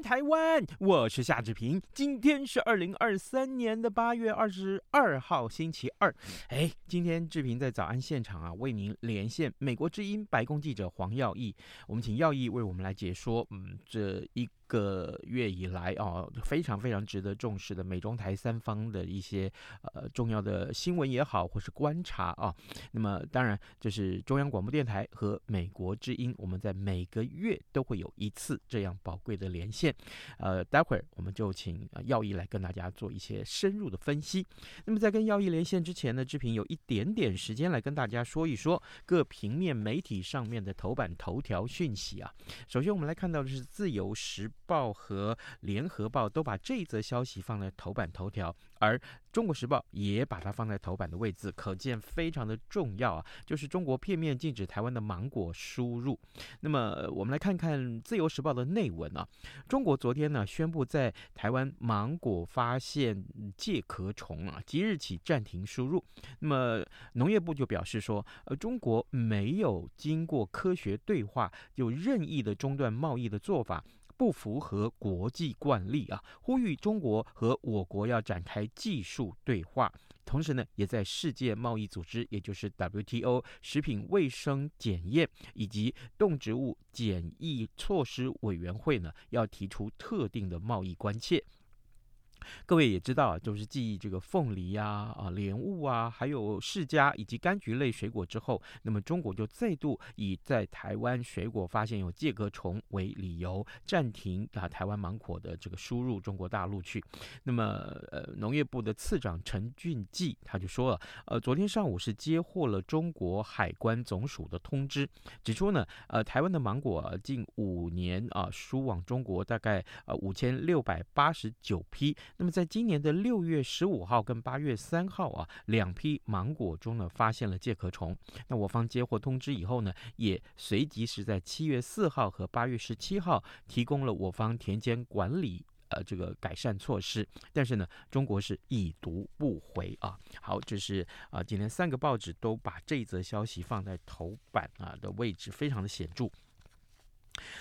台湾！我是夏志平。今天是二零二三年的八月二十二号，星期二。哎，今天志平在早安现场啊，为您连线美国之音白宫记者黄耀毅。我们请耀毅为我们来解说，嗯，这一。个月以来啊，非常非常值得重视的美中台三方的一些呃重要的新闻也好，或是观察啊。那么当然，就是中央广播电台和美国之音，我们在每个月都会有一次这样宝贵的连线。呃，待会儿我们就请耀毅来跟大家做一些深入的分析。那么在跟耀毅连线之前呢，志平有一点点时间来跟大家说一说各平面媒体上面的头版头条讯息啊。首先我们来看到的是《自由时报》和《联合报》都把这则消息放在头版头条，而《中国时报》也把它放在头版的位置，可见非常的重要啊！就是中国片面禁止台湾的芒果输入。那么，我们来看看《自由时报》的内文啊。中国昨天呢宣布在台湾芒果发现介壳虫啊，即日起暂停输入。那么，农业部就表示说，呃，中国没有经过科学对话就任意的中断贸易的做法。不符合国际惯例啊！呼吁中国和我国要展开技术对话，同时呢，也在世界贸易组织，也就是 WTO 食品卫生检验以及动植物检疫措施委员会呢，要提出特定的贸易关切。各位也知道啊，就是继这个凤梨呀、啊、啊莲雾啊，还有释迦以及柑橘类水果之后，那么中国就再度以在台湾水果发现有介壳虫为理由，暂停啊台湾芒果的这个输入中国大陆去。那么呃，农业部的次长陈俊记他就说了，呃，昨天上午是接获了中国海关总署的通知，指出呢，呃，台湾的芒果、近五年啊输往中国大概呃五千六百八十九批。那么，在今年的六月十五号跟八月三号啊，两批芒果中呢发现了介壳虫。那我方接获通知以后呢，也随即是在七月四号和八月十七号提供了我方田间管理呃这个改善措施。但是呢，中国是已读不回啊。好，这是啊，今天三个报纸都把这则消息放在头版啊的位置，非常的显著。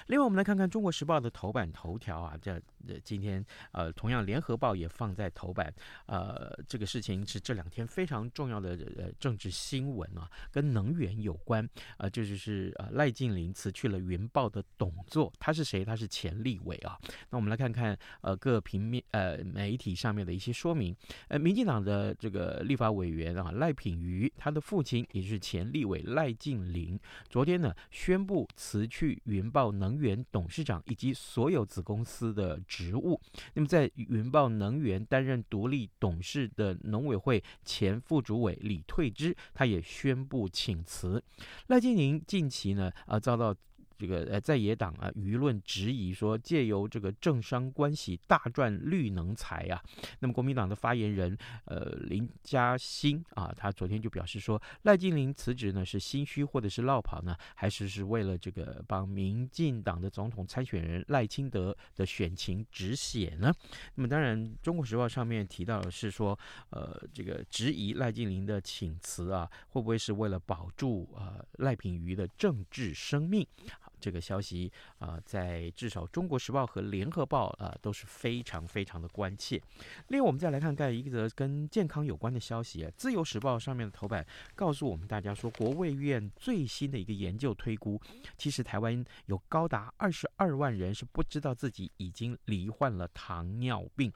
另外，我们来看看《中国时报》的头版头条啊，这今天呃，同样《联合报》也放在头版。呃，这个事情是这两天非常重要的呃政治新闻啊，跟能源有关。呃，这就是呃赖静林辞去了云豹的董座，他是谁？他是前立委啊。那我们来看看呃各平面呃媒体上面的一些说明。呃，民进党的这个立法委员啊赖品妤，他的父亲也就是前立委赖静林，昨天呢宣布辞去云豹。能源董事长以及所有子公司的职务。那么，在云豹能源担任独立董事的农委会前副主委李退之，他也宣布请辞。赖建宁近期呢，啊，遭到。这个呃，在野党啊，舆论质疑说，借由这个政商关系大赚绿能财啊。那么，国民党的发言人呃林嘉欣啊，他昨天就表示说，赖静林辞职呢是心虚或者是落跑呢，还是是为了这个帮民进党的总统参选人赖清德的选情止血呢？那么，当然，《中国时报》上面提到的是说，呃，这个质疑赖静林的请辞啊，会不会是为了保住呃赖品瑜的政治生命？这个消息啊、在至少《中国时报》和《联合报》啊、都是非常非常的关切。另外，我们再来看看一个跟健康有关的消息，《自由时报》上面的头版告诉我们大家说，国卫院最新的一个研究推估，其实台湾有高达二十二万人是不知道自己已经罹患了糖尿病。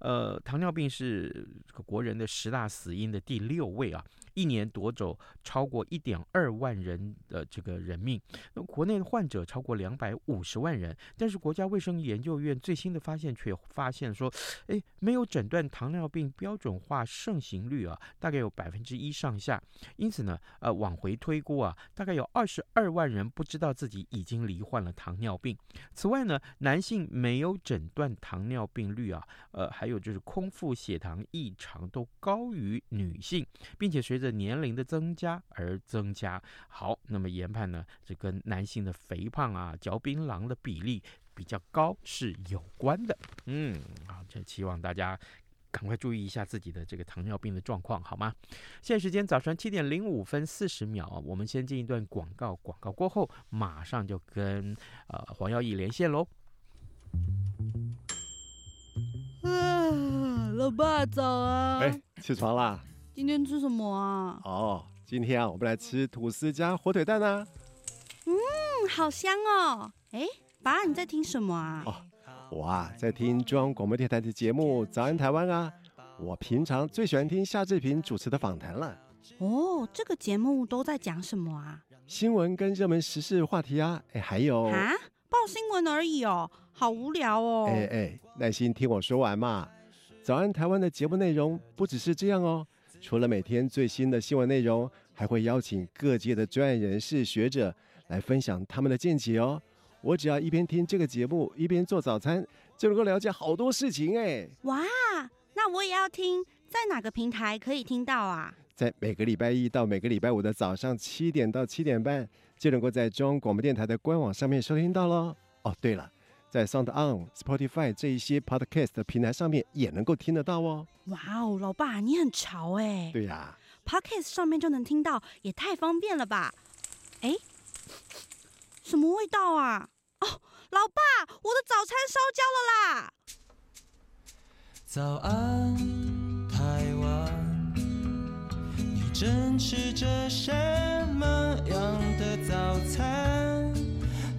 呃，糖尿病是国人的十大死因的第六位啊。一年夺走超过一点二万人的这个人命。那国内的患者超过两百五十万人，但是国家卫生研究院最新的发现却发现说，诶，没有诊断糖尿病标准化盛行率啊，大概有百分之一上下。因此呢，呃，往回推估啊，大概有二十二万人不知道自己已经罹患了糖尿病。此外呢，男性没有诊断糖尿病率啊，呃，还有就是空腹血糖异常都高于女性，并且随年龄的增加而增加。好，那么研判呢，这跟男性的肥胖啊、嚼槟榔的比例比较高是有关的。嗯，好，这期望大家赶快注意一下自己的这个糖尿病的状况，好吗？现在时间早上七点零五分四十秒，我们先进一段广告，广告过后马上就跟呃黄耀义连线喽。啊，老爸早啊！哎、欸，起床啦！今天吃什么啊？哦，今天啊，我们来吃吐司加火腿蛋啊。嗯，好香哦！哎，爸，你在听什么啊？哦，我啊，在听中央广播电台的节目《早安台湾》啊。我平常最喜欢听夏志平主持的访谈了。哦，这个节目都在讲什么啊？新闻跟热门时事话题啊。哎，还有啊，报新闻而已哦。好无聊哦！哎哎，耐心听我说完嘛。早安台湾的节目内容不只是这样哦，除了每天最新的新闻内容，还会邀请各界的专业人士、学者来分享他们的见解哦。我只要一边听这个节目，一边做早餐，就能够了解好多事情哎。哇，那我也要听，在哪个平台可以听到啊？在每个礼拜一到每个礼拜五的早上七点到七点半，就能够在中央广播电台的官网上面收听到喽。哦，对了。在 Sound On、Spotify 这一些 Podcast 的平台上面也能够听得到哦。哇哦，老爸你很潮哎！对呀，Podcast 上面就能听到，也太方便了吧？哎，什么味道啊？哦，老爸，我的早餐烧焦了啦！早安，台湾，你正吃着什么样的早餐？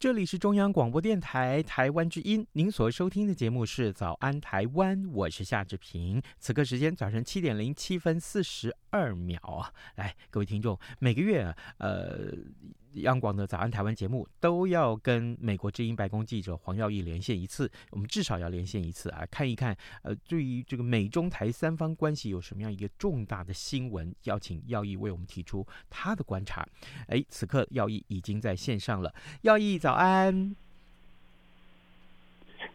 这里是中央广播电台台湾之音，您所收听的节目是《早安台湾》，我是夏志平。此刻时间早晨七点零七分四十二秒啊！来，各位听众，每个月呃。央广的早安台湾节目都要跟美国之音白宫记者黄耀义连线一次，我们至少要连线一次啊，看一看呃，对于这个美中台三方关系有什么样一个重大的新闻，邀请耀义为我们提出他的观察。哎，此刻耀义已经在线上了，耀义早安。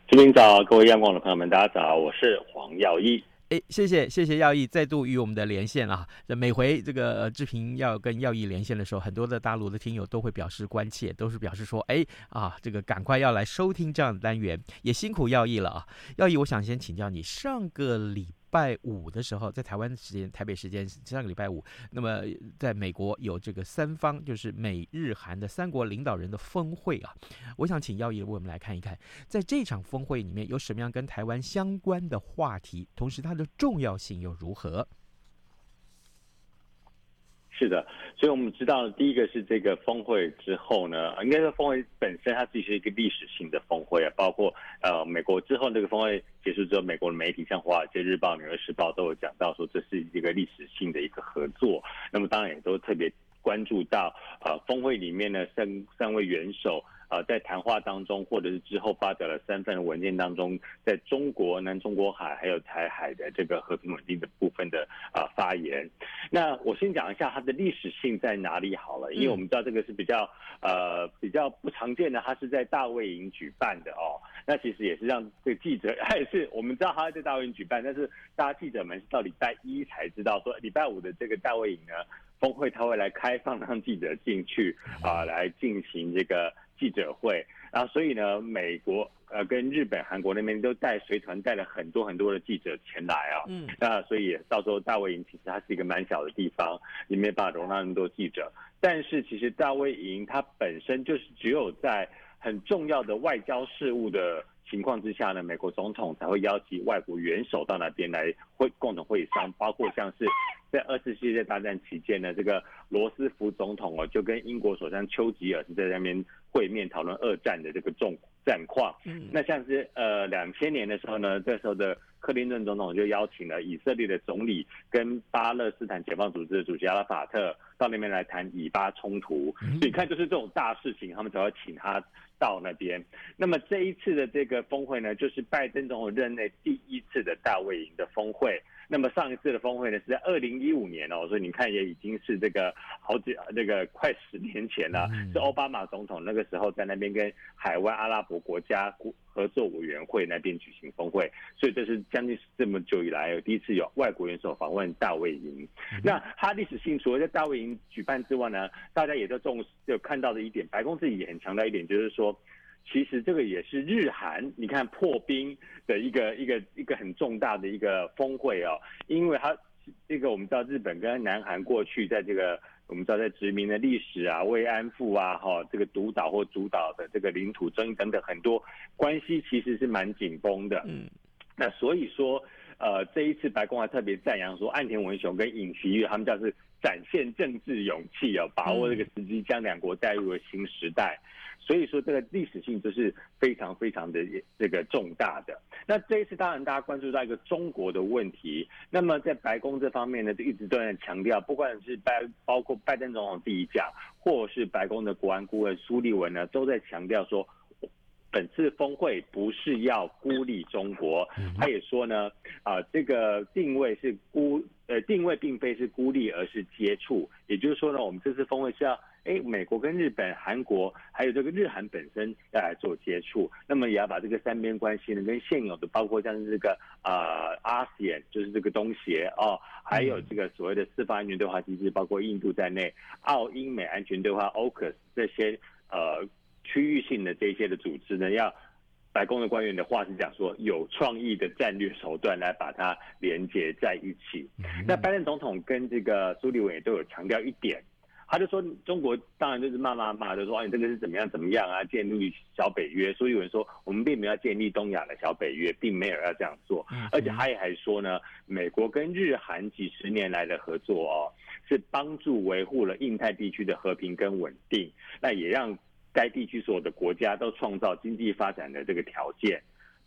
志平早，各位央广的朋友们，大家早，我是黄耀义。哎，谢谢谢谢耀义再度与我们的连线啊！这每回这个志平要跟耀义连线的时候，很多的大陆的听友都会表示关切，都是表示说，哎啊，这个赶快要来收听这样的单元，也辛苦耀义了啊！耀义，我想先请教你，上个礼拜五的时候，在台湾时间、台北时间上个礼拜五，那么在美国有这个三方，就是美日韩的三国领导人的峰会啊。我想请耀义为我们来看一看，在这场峰会里面有什么样跟台湾相关的话题，同时它的重要性又如何？是的，所以我们知道，第一个是这个峰会之后呢，应该说峰会本身它自己是一个历史性的峰会啊，包括呃美国之后这个峰会结束之后，美国的媒体像《华尔街日报》《纽约时报》都有讲到说，这是一个历史性的一个合作，那么当然也都特别关注到呃峰会里面呢三三位元首。呃，在谈话当中，或者是之后发表了三份文件当中，在中国、南中国海还有台海的这个和平稳定的部分的啊、呃、发言。那我先讲一下它的历史性在哪里好了，因为我们知道这个是比较呃比较不常见的，它是在大卫营举办的哦。那其实也是让这个记者，也 是我们知道他在大卫营举办，但是大家记者们是到礼拜一才知道说礼拜五的这个大卫营呢峰会，他会来开放让记者进去啊、呃，来进行这个。记者会，然后所以呢，美国呃跟日本、韩国那边都带随团带了很多很多的记者前来啊，嗯，那所以到时候大卫营其实它是一个蛮小的地方，也没办法容纳那么多记者，但是其实大卫营它本身就是只有在很重要的外交事务的情况之下呢，美国总统才会邀请外国元首到那边来会共同会商，包括像是在二次世界大战期间呢，这个罗斯福总统哦，就跟英国首相丘吉尔是在那边会面讨论二战的这个重战况。嗯，那像是呃两千年的时候呢，这时候的克林顿总统就邀请了以色列的总理跟巴勒斯坦解放组织的主席阿拉法特到那边来谈以巴冲突。所以你看，就是这种大事情，他们才会请他。到那边，那么这一次的这个峰会呢，就是拜登总统任内第一次的大卫营的峰会。那么上一次的峰会呢，是在二零一五年哦，所以你看也已经是这个好几那个快十年前了。是奥巴马总统那个时候在那边跟海湾阿拉伯国家合作委员会那边举行峰会，所以这是将近这么久以来有第一次有外国元首访问大卫营。那它历史性除了在大卫营举办之外呢，大家也都重视有看到的一点，白宫自己也很强调一点，就是说。其实这个也是日韩，你看破冰的一个一个一个很重大的一个峰会哦，因为它这个我们知道日本跟南韩过去在这个我们知道在殖民的历史啊、慰安妇啊、哈这个独岛或主岛的这个领土争议等等很多关系其实是蛮紧绷的。嗯，那所以说呃这一次白宫还特别赞扬说岸田文雄跟尹锡悦他们叫是展现政治勇气哦，把握这个时机将两国带入了新时代。所以说，这个历史性就是非常非常的这个重大的。那这一次，当然大家关注到一个中国的问题。那么在白宫这方面呢，就一直都在强调，不管是拜包括拜登总统第一讲，或是白宫的国安顾问苏利文呢，都在强调说，本次峰会不是要孤立中国。他也说呢，啊，这个定位是孤，呃，定位并非是孤立，而是接触。也就是说呢，我们这次峰会是要。哎，美国跟日本、韩国，还有这个日韩本身要来做接触，那么也要把这个三边关系呢，跟现有的包括像是这个呃 ASEAN，就是这个东协哦，还有这个所谓的四方安全对话机制，包括印度在内，澳英美安全对话 OCUS 这些呃区域性的这些的组织呢，要白宫的官员的话是讲说，有创意的战略手段来把它连接在一起。那拜登总统跟这个苏立文也都有强调一点。他就说，中国当然就是骂骂骂，就说啊，你这个是怎么样怎么样啊？建立小北约，所以有人说我们并没有要建立东亚的小北约，并没有要这样做。而且他也还说呢，美国跟日韩几十年来的合作哦，是帮助维护了印太地区的和平跟稳定，那也让该地区所有的国家都创造经济发展的这个条件，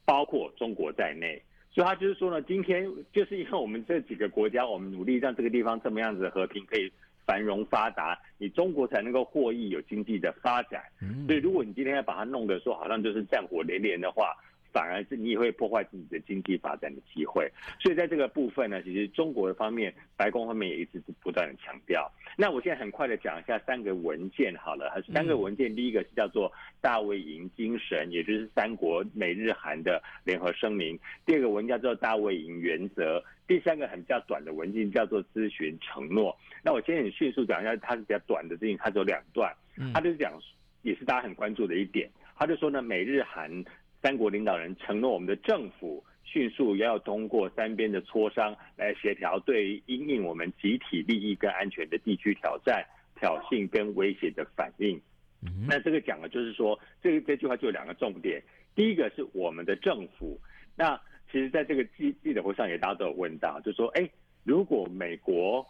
包括中国在内。所以他就是说呢，今天就是因为我们这几个国家，我们努力让这个地方这么样子的和平可以。繁荣发达，你中国才能够获益，有经济的发展。所以，如果你今天要把它弄得说好像就是战火连连的话，反而是你也会破坏自己的经济发展的机会。所以，在这个部分呢，其实中国的方面，白宫方面也一直是不断的强调。那我现在很快的讲一下三个文件好了，三个文件，第一个是叫做大卫营精神，也就是三国美日韩的联合声明；第二个文件叫做大卫营原则；第三个很比较短的文件叫做咨询承诺。那我先很迅速讲一下，它是比较短的事情，它只有两段，他就是讲，也是大家很关注的一点，他就说呢，美日韩三国领导人承诺我们的政府迅速要通过三边的磋商来协调，对于因应我们集体利益跟安全的地区挑战、挑衅跟威胁的反应。那这个讲的就是说，这个这句话就有两个重点，第一个是我们的政府，那其实在这个记记者会上也大家都有问到，就说，哎，如果美国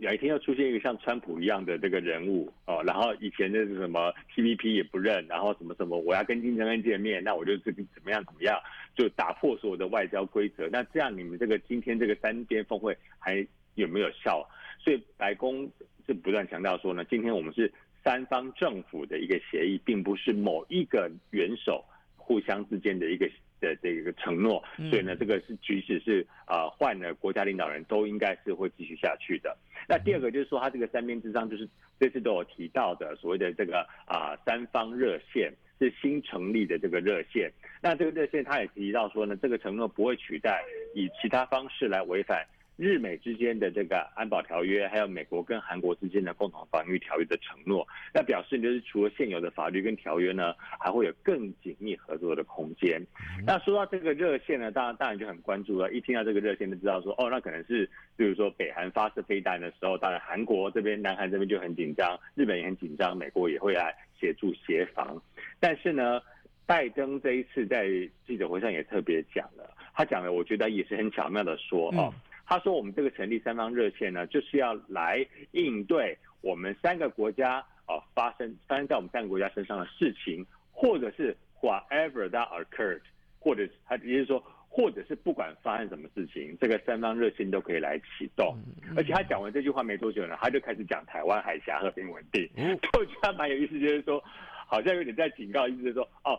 有一天又出现一个像川普一样的这个人物哦，然后以前的是什么 TPP 也不认，然后什么什么我要跟金正恩见面，那我就这个怎么样怎么样，就打破所有的外交规则。那这样你们这个今天这个三边峰会还有没有效？所以白宫是不断强调说呢，今天我们是三方政府的一个协议，并不是某一个元首互相之间的一个。的这个承诺，所以呢，这个是即使是啊换了国家领导人都应该是会继续下去的。那第二个就是说，他这个三边之上，就是这次都有提到的所谓的这个啊三方热线是新成立的这个热线。那这个热线他也提到说呢，这个承诺不会取代以其他方式来违反。日美之间的这个安保条约，还有美国跟韩国之间的共同防御条约的承诺，那表示就是除了现有的法律跟条约呢，还会有更紧密合作的空间。那说到这个热线呢，当然当然就很关注了。一听到这个热线，就知道说，哦，那可能是，比如说北韩发射飞弹的时候，当然韩国这边、南韩这边就很紧张，日本也很紧张，美国也会来协助协防。但是呢，拜登这一次在记者会上也特别讲了，他讲的我觉得也是很巧妙的说哦，他说我们这个成立三方热线呢，就是要来应对我们三个国家啊发生发生在我们三个国家身上的事情，或者是 whatever that occurred，或者他也就是说。或者是不管发生什么事情，这个三方热线都可以来启动。而且他讲完这句话没多久呢，他就开始讲台湾海峡和平稳定。我觉得蛮有意思，就是说，好像有点在警告，意思是说，哦，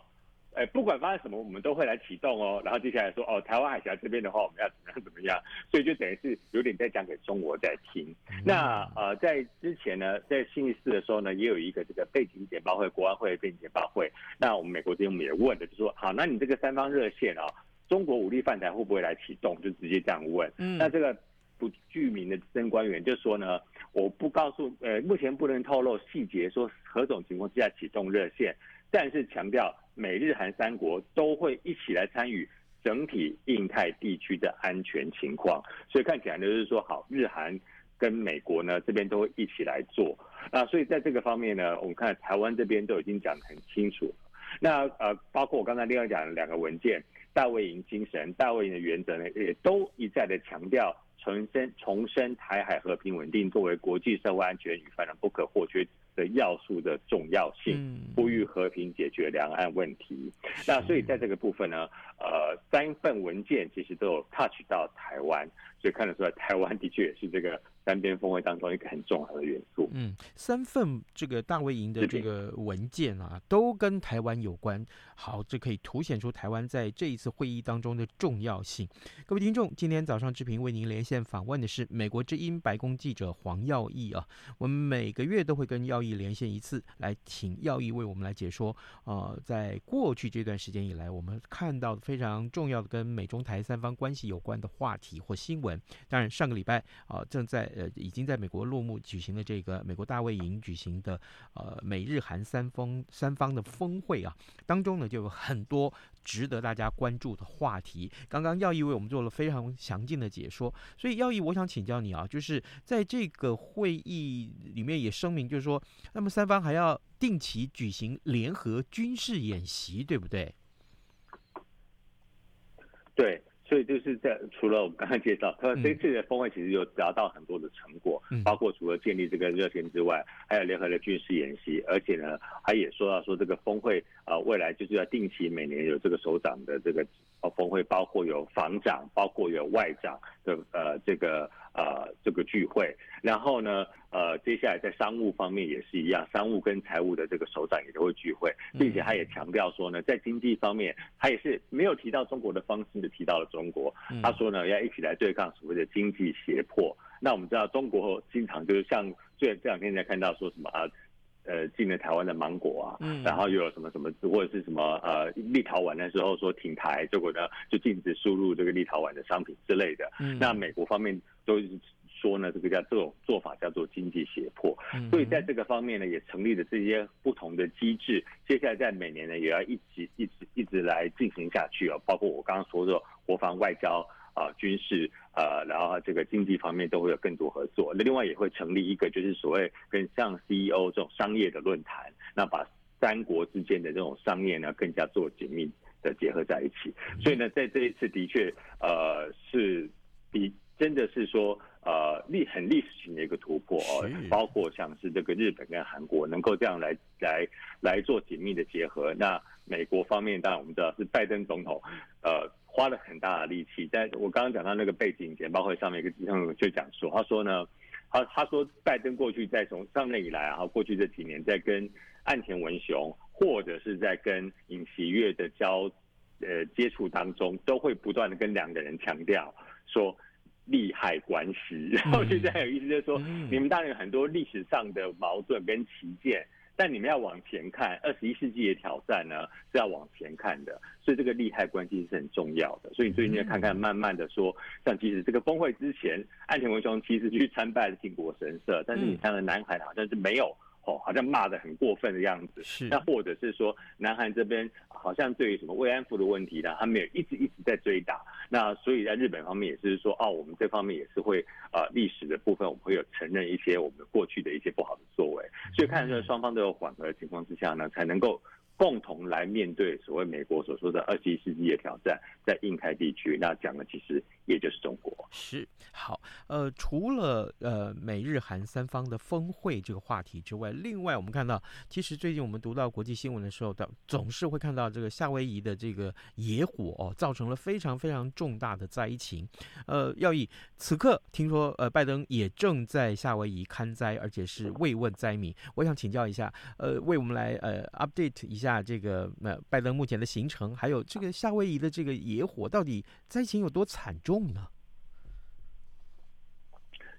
哎，不管发生什么，我们都会来启动哦。然后接下来说，哦，台湾海峡这边的话，我们要怎么样怎么样。所以就等于是有点在讲给中国在听。那呃，在之前呢，在星期四的时候呢，也有一个这个背景简报会，国安会背景简报会。那我们美国这边我们也问的，就说，好，那你这个三方热线啊、哦。中国武力犯台会不会来启动？就直接这样问。嗯，那这个不具名的资深官员就说呢，我不告诉，呃，目前不能透露细节，说何种情况之下启动热线，但是强调美日韩三国都会一起来参与整体印太地区的安全情况。所以看起来就是说，好，日韩跟美国呢这边都会一起来做。那所以在这个方面呢，我们看台湾这边都已经讲得很清楚。那呃，包括我刚才另外讲的两个文件。大卫营精神、大卫营的原则呢，也都一再的强调重申、重申台海和平稳定作为国际社会安全与发展不可或缺的要素的重要性，呼吁和平解决两岸问题。那所以在这个部分呢，呃，三份文件其实都有 touch 到台湾，所以看得出来，台湾的确也是这个。三边峰会当中一个很重要的元素。嗯，三份这个大卫营的这个文件啊，都跟台湾有关。好，这可以凸显出台湾在这一次会议当中的重要性。各位听众，今天早上志平为您连线访问的是美国之音白宫记者黄耀义啊。我们每个月都会跟耀义连线一次，来请耀义为我们来解说。呃，在过去这段时间以来，我们看到非常重要的跟美中台三方关系有关的话题或新闻。当然，上个礼拜啊，正在呃，已经在美国落幕举行了这个美国大卫营举行的呃美日韩三方三方的峰会啊，当中呢就有很多值得大家关注的话题。刚刚耀毅为我们做了非常详尽的解说，所以耀毅，我想请教你啊，就是在这个会议里面也声明，就是说，那么三方还要定期举行联合军事演习，对不对？对。所以就是在除了我们刚才介绍，他这次的峰会其实有达到很多的成果，包括除了建立这个热线之外，还有联合的军事演习，而且呢，他也说到说这个峰会啊，未来就是要定期每年有这个首长的这个呃峰会，包括有防长，包括有外长的呃这个。呃，这个聚会，然后呢，呃，接下来在商务方面也是一样，商务跟财务的这个首长也都会聚会，并且他也强调说呢，在经济方面，他也是没有提到中国的方式，提到了中国。他说呢，要一起来对抗所谓的经济胁迫。那我们知道，中国经常就是像最这两天才看到说什么啊。呃，进了台湾的芒果啊，嗯，然后又有什么什么，或者是什么呃，立陶宛的时候说停台，结果呢就禁止输入这个立陶宛的商品之类的。嗯，那美国方面都说呢，这个叫这种做法叫做经济胁迫。嗯，所以在这个方面呢，也成立了这些不同的机制。接下来在每年呢，也要一直一直一直来进行下去啊，包括我刚刚说的国防外交。啊，军事呃，然后这个经济方面都会有更多合作。那另外也会成立一个，就是所谓跟像 CEO 这种商业的论坛，那把三国之间的这种商业呢，更加做紧密的结合在一起。所以呢，在这一次的确呃是比真的是说呃历很历史性的一个突破哦，包括像是这个日本跟韩国能够这样来来来做紧密的结合。那美国方面当然我们知道是拜登总统呃。花了很大的力气，但我刚刚讲到那个背景简报会上面一个记者就讲说，他说呢，他他说拜登过去在从上任以来啊，过去这几年在跟岸田文雄或者是在跟尹锡悦的交呃接触当中，都会不断的跟两个人强调说利害关系，然后就这样有意思，就是说你们当然有很多历史上的矛盾跟歧见。但你们要往前看，二十一世纪的挑战呢是要往前看的，所以这个利害关系是很重要的。所以你最近要看看，慢慢的说，像其实这个峰会之前，岸田文雄其实去参拜了靖国神社，但是你看了南海好像是没有。哦，好像骂得很过分的样子。是，那或者是说，南韩这边好像对于什么慰安妇的问题呢，他们也一直一直在追打。那所以在日本方面也是说，哦，我们这方面也是会呃历史的部分，我们会有承认一些我们过去的一些不好的作为。所以看来双方都有缓和的情况之下呢，才能够共同来面对所谓美国所说的二十一世纪的挑战，在印太地区，那讲的其实也就是中国。是好，呃，除了呃美日韩三方的峰会这个话题之外，另外我们看到，其实最近我们读到国际新闻的时候，的总是会看到这个夏威夷的这个野火哦，造成了非常非常重大的灾情。呃，要以此刻听说，呃，拜登也正在夏威夷勘灾，而且是慰问灾民。我想请教一下，呃，为我们来呃 update 一下。那这个呃，拜登目前的行程，还有这个夏威夷的这个野火，到底灾情有多惨重呢？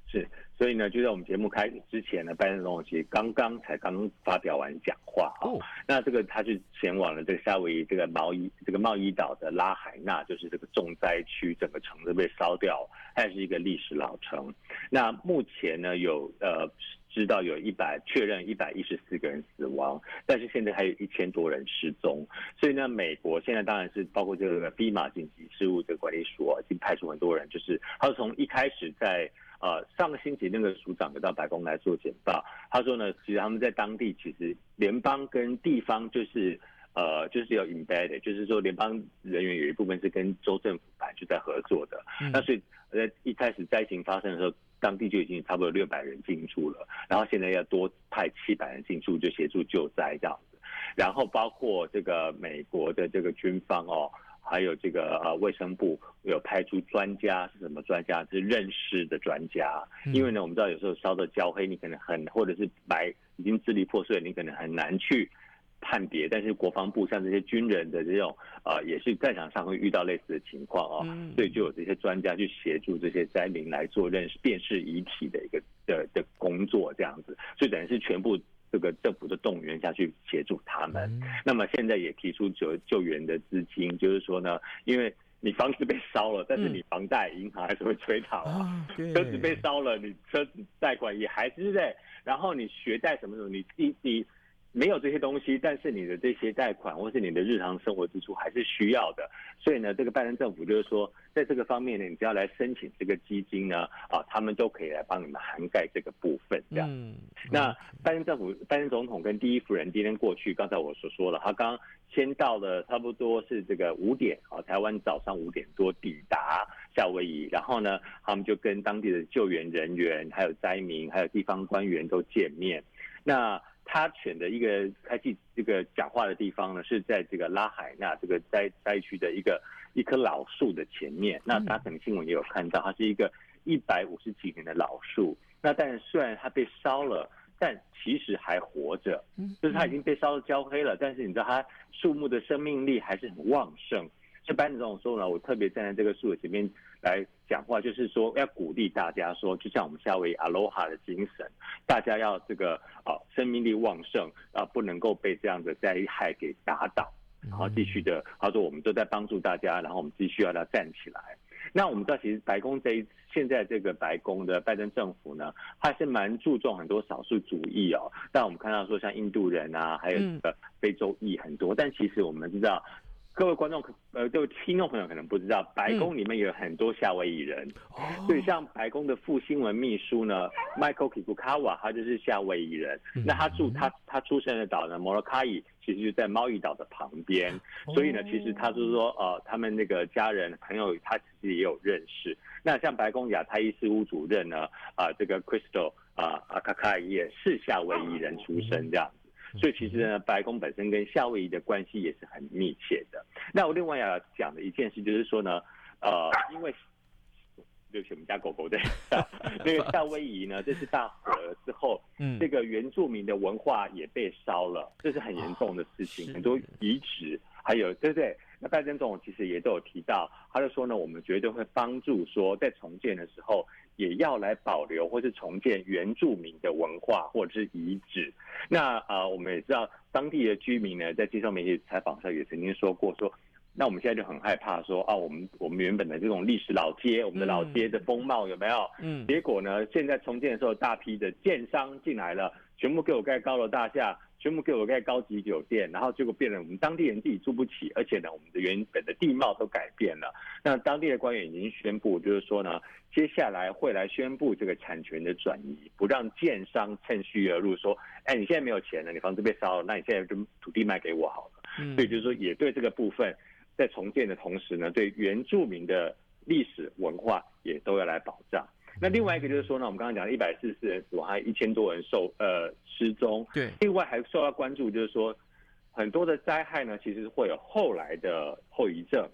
是，所以呢，就在我们节目开始之前呢，拜登总统其实刚刚才刚发表完讲话啊。哦、那这个他是前往了这个夏威夷这个毛伊这个茂伊岛的拉海纳，就是这个重灾区，整个城市被烧掉，它是一个历史老城。那目前呢，有呃。知道有一百确认一百一十四个人死亡，但是现在还有一千多人失踪。所以呢，美国现在当然是包括这个 FEMA 紧急事务的管理署啊，已经派出很多人，就是他从一开始在呃上个星期那个署长到白宫来做简报，他说呢，其实他们在当地其实联邦跟地方就是呃就是有 embedded，就是说联邦人员有一部分是跟州政府版就在合作的。嗯、那所以在一开始灾情发生的时候。当地就已经差不多六百人进驻了，然后现在要多派七百人进驻，就协助救灾这样子。然后包括这个美国的这个军方哦，还有这个呃卫生部有派出专家，是什么专家？是认识的专家。因为呢，我们知道有时候烧的焦黑，你可能很或者是白已经支离破碎，你可能很难去。判别，但是国防部像这些军人的这种，呃，也是战场上会遇到类似的情况啊、哦，嗯、所以就有这些专家去协助这些灾民来做认识、辨识遗体的一个的的工作，这样子，所以等于是全部这个政府的动员下去协助他们。嗯、那么现在也提出救救援的资金，就是说呢，因为你房子被烧了，但是你房贷银行还是会催讨啊，嗯、车子被烧了，你车子贷款也还是在，然后你学贷什么什么，你你你。没有这些东西，但是你的这些贷款或是你的日常生活支出还是需要的。所以呢，这个拜登政府就是说，在这个方面呢，你只要来申请这个基金呢，啊，他们都可以来帮你们涵盖这个部分。这样。嗯。那拜登政府、拜登总统跟第一夫人今天过去，刚才我所说了，他刚先到了差不多是这个五点啊，台湾早上五点多抵达夏威夷，然后呢，他们就跟当地的救援人员、还有灾民、还有地方官员都见面。那他选的一个开启这个讲话的地方呢，是在这个拉海纳这个灾灾区的一个一棵老树的前面。那大家可能新闻也有看到，它是一个一百五十几年的老树。那但是虽然它被烧了，但其实还活着，就是它已经被烧得焦黑了，但是你知道它树木的生命力还是很旺盛。所以班总统说呢，我特别站在这个树的前面来讲话，就是说要鼓励大家说，就像我们夏威夷阿罗哈的精神，大家要这个啊生命力旺盛啊，不能够被这样的灾害给打倒，然后继续的，他说我们都在帮助大家，然后我们继续要他站起来。那我们知道，其实白宫这一现在这个白宫的拜登政府呢，还是蛮注重很多少数主义哦。但我们看到说像印度人啊，还有这个非洲裔很多，但其实我们知道。各位观众，呃，各位听众朋友可能不知道，白宫里面有很多夏威夷人，嗯、所以像白宫的副新闻秘书呢，Michael Kikukawa，他就是夏威夷人。嗯、那他住他他出生的岛呢，Molokai，其实就在猫屿岛的旁边。哦、所以呢，其实他就是说，呃，他们那个家人朋友，他其实也有认识。那像白宫亚太医事务主任呢，啊、呃，这个 Crystal 啊阿卡卡也是夏威夷人出生这样。所以其实呢，白宫本身跟夏威夷的关系也是很密切的。那我另外要讲的一件事就是说呢，呃，因为对不起，我们家狗狗在 那个夏威夷呢，这次大火了之后，嗯，这个原住民的文化也被烧了，这是很严重的事情，很多遗址，还有对不对？那拜登总统其实也都有提到，他就说呢，我们绝对会帮助说在重建的时候。也要来保留或是重建原住民的文化或者是遗址。那啊、呃，我们也知道当地的居民呢，在接受媒体采访上也曾经说过说，说那我们现在就很害怕说啊，我们我们原本的这种历史老街，我们的老街的风貌有没有？嗯。结果呢，现在重建的时候，大批的建商进来了，全部给我盖高楼大厦，全部给我盖高级酒店，然后结果变成我们当地人自己住不起，而且呢，我们的原本的地貌都改变了。那当地的官员已经宣布，就是说呢，接下来会来宣布这个产权的转移，不让建商趁虚而入，说，哎，你现在没有钱了，你房子被烧了，那你现在就土地卖给我好了。所以就是说，也对这个部分在重建的同时呢，对原住民的历史文化也都要来保障。那另外一个就是说呢，我们刚刚讲的一百四十四人死亡，还有一千多人受呃失踪。对。另外还受到关注，就是说很多的灾害呢，其实会有后来的后遗症，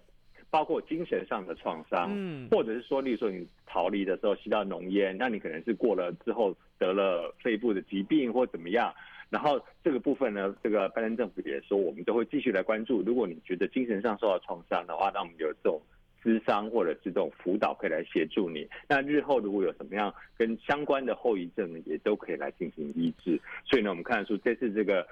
包括精神上的创伤，嗯，或者是说，例如说你逃离的时候吸到浓烟，那你可能是过了之后得了肺部的疾病或怎么样。然后这个部分呢，这个拜登政府也说，我们都会继续来关注。如果你觉得精神上受到创伤的话，那我们有这种。智商或者是这种辅导可以来协助你。那日后如果有什么样跟相关的后遗症呢，也都可以来进行医治。所以呢，我们看得出这次这个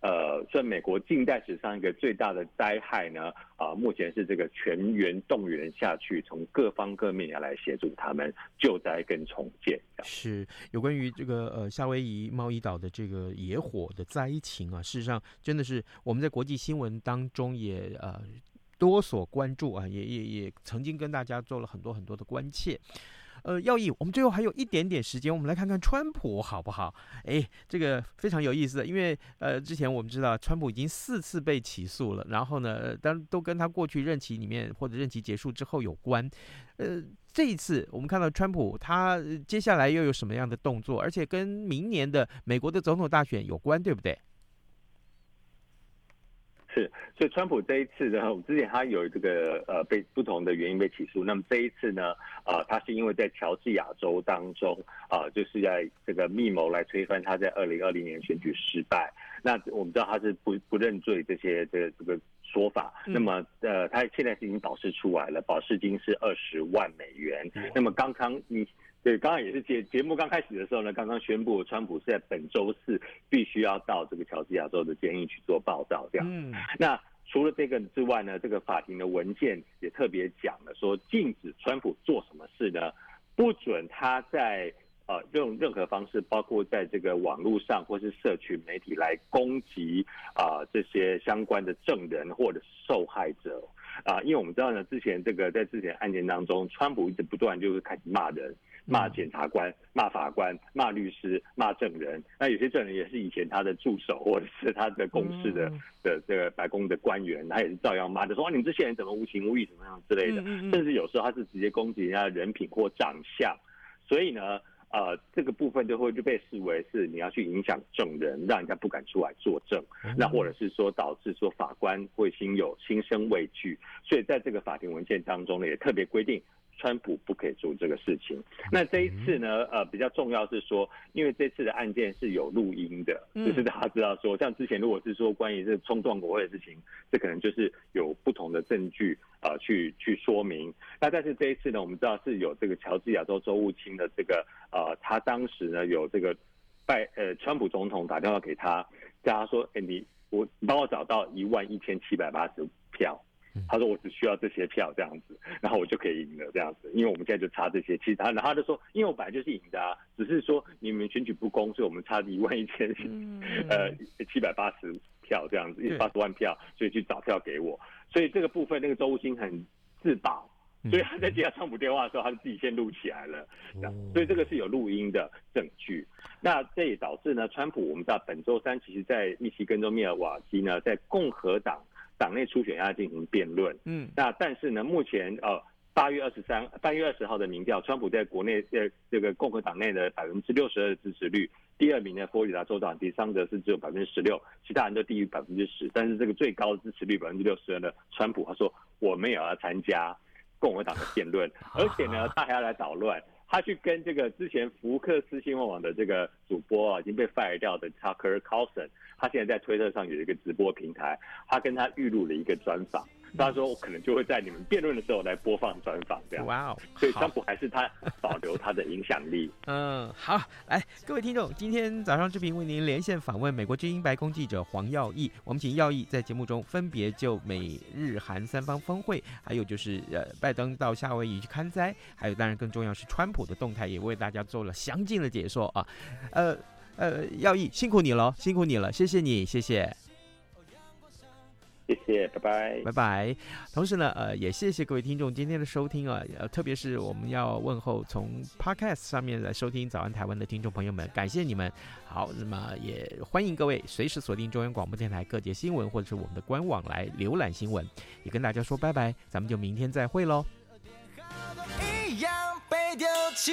呃，算美国近代史上一个最大的灾害呢，啊、目前是这个全员动员下去，从各方各面要来协助他们救灾跟重建。是有关于这个呃夏威夷茂宜岛的这个野火的灾情啊，事实上真的是我们在国际新闻当中也呃。多所关注啊，也也也曾经跟大家做了很多很多的关切。呃，耀毅，我们最后还有一点点时间，我们来看看川普好不好？哎，这个非常有意思，因为呃，之前我们知道川普已经四次被起诉了，然后呢，当都跟他过去任期里面或者任期结束之后有关。呃，这一次我们看到川普他接下来又有什么样的动作，而且跟明年的美国的总统大选有关，对不对？是，所以川普这一次呢，我们之前他有这个呃被不同的原因被起诉，那么这一次呢，呃，他是因为在乔治亚州当中啊、呃，就是在这个密谋来推翻他在二零二零年选举失败。那我们知道他是不不认罪这些这个这个说法，那么呃，他现在是已经保释出来了，保释金是二十万美元。那么刚刚你。对，刚刚也是节节目刚开始的时候呢，刚刚宣布川普是在本周四必须要到这个乔治亚州的监狱去做报道，这样。嗯。那除了这个之外呢，这个法庭的文件也特别讲了，说禁止川普做什么事呢？不准他在呃用任何方式，包括在这个网络上或是社群媒体来攻击啊、呃、这些相关的证人或者受害者啊、呃，因为我们知道呢，之前这个在之前案件当中，川普一直不断就是开始骂人。骂检察官、骂法官、骂律师、骂证人，那有些证人也是以前他的助手或者是他的公司的的这个白宫的官员，他也是照样骂，的说啊，你们这些人怎么无情无义，怎么样之类的，甚至有时候他是直接攻击人家的人品或长相，所以呢，呃，这个部分就会就被视为是你要去影响证人，让人家不敢出来作证，那或者是说导致说法官会心有心生畏惧，所以在这个法庭文件当中呢，也特别规定。川普不可以做这个事情。那这一次呢，呃，比较重要是说，因为这次的案件是有录音的，就是大家知道说，像之前如果是说关于这冲撞国会的事情，这可能就是有不同的证据啊、呃，去去说明。那但是这一次呢，我们知道是有这个乔治亚州州务卿的这个呃，他当时呢有这个拜呃，川普总统打电话给他，叫他说，哎，你我你帮我找到一万一千七百八十票。他说：“我只需要这些票这样子，然后我就可以赢了这样子。因为我们现在就差这些，其他，然后他就说，因为我本来就是赢的啊，只是说你们选举不公，所以我们差一万一千，呃，七百八十票这样子，一八十万票，所以去找票给我。所以这个部分，那个州务卿很自保，所以他在接到川普电话的时候，他就自己先录起来了。所以这个是有录音的证据。那这也导致呢，川普我们知道本周三，其实在密西根州密尔瓦基呢，在共和党。”党内初选要进行辩论，嗯，那但是呢，目前呃八月二十三、八月二十号的民调，川普在国内呃这个共和党内的百分之六十二的支持率，第二名的佛罗里达州长迪桑德是只有百分之十六，其他人都低于百分之十，但是这个最高的支持率百分之六十二的川普，他说我们也要参加共和党的辩论，而且呢，他还要来捣乱。他去跟这个之前福克斯新闻网的这个主播啊，已经被 fire 掉的 Tucker Carlson，他现在在推特上有一个直播平台，他跟他预录了一个专访。他说：“我可能就会在你们辩论的时候来播放专访，这样。”哇哦！所以川普还是他保留他的影响力。嗯，好，来各位听众，今天早上志平为您连线访问美国之音白宫记者黄耀义。我们请耀义在节目中分别就美日韩三方峰会，还有就是呃拜登到夏威夷去看灾，还有当然更重要是川普的动态，也为大家做了详尽的解说啊。呃，呃，耀义辛苦你了，辛苦你了，谢谢你，谢谢。谢谢，拜拜，拜拜。同时呢，呃，也谢谢各位听众今天的收听啊，呃，特别是我们要问候从 Podcast 上面来收听《早安台湾》的听众朋友们，感谢你们。好，那么也欢迎各位随时锁定中央广播电台各节新闻，或者是我们的官网来浏览新闻。也跟大家说拜拜，咱们就明天再会喽。一样被丢弃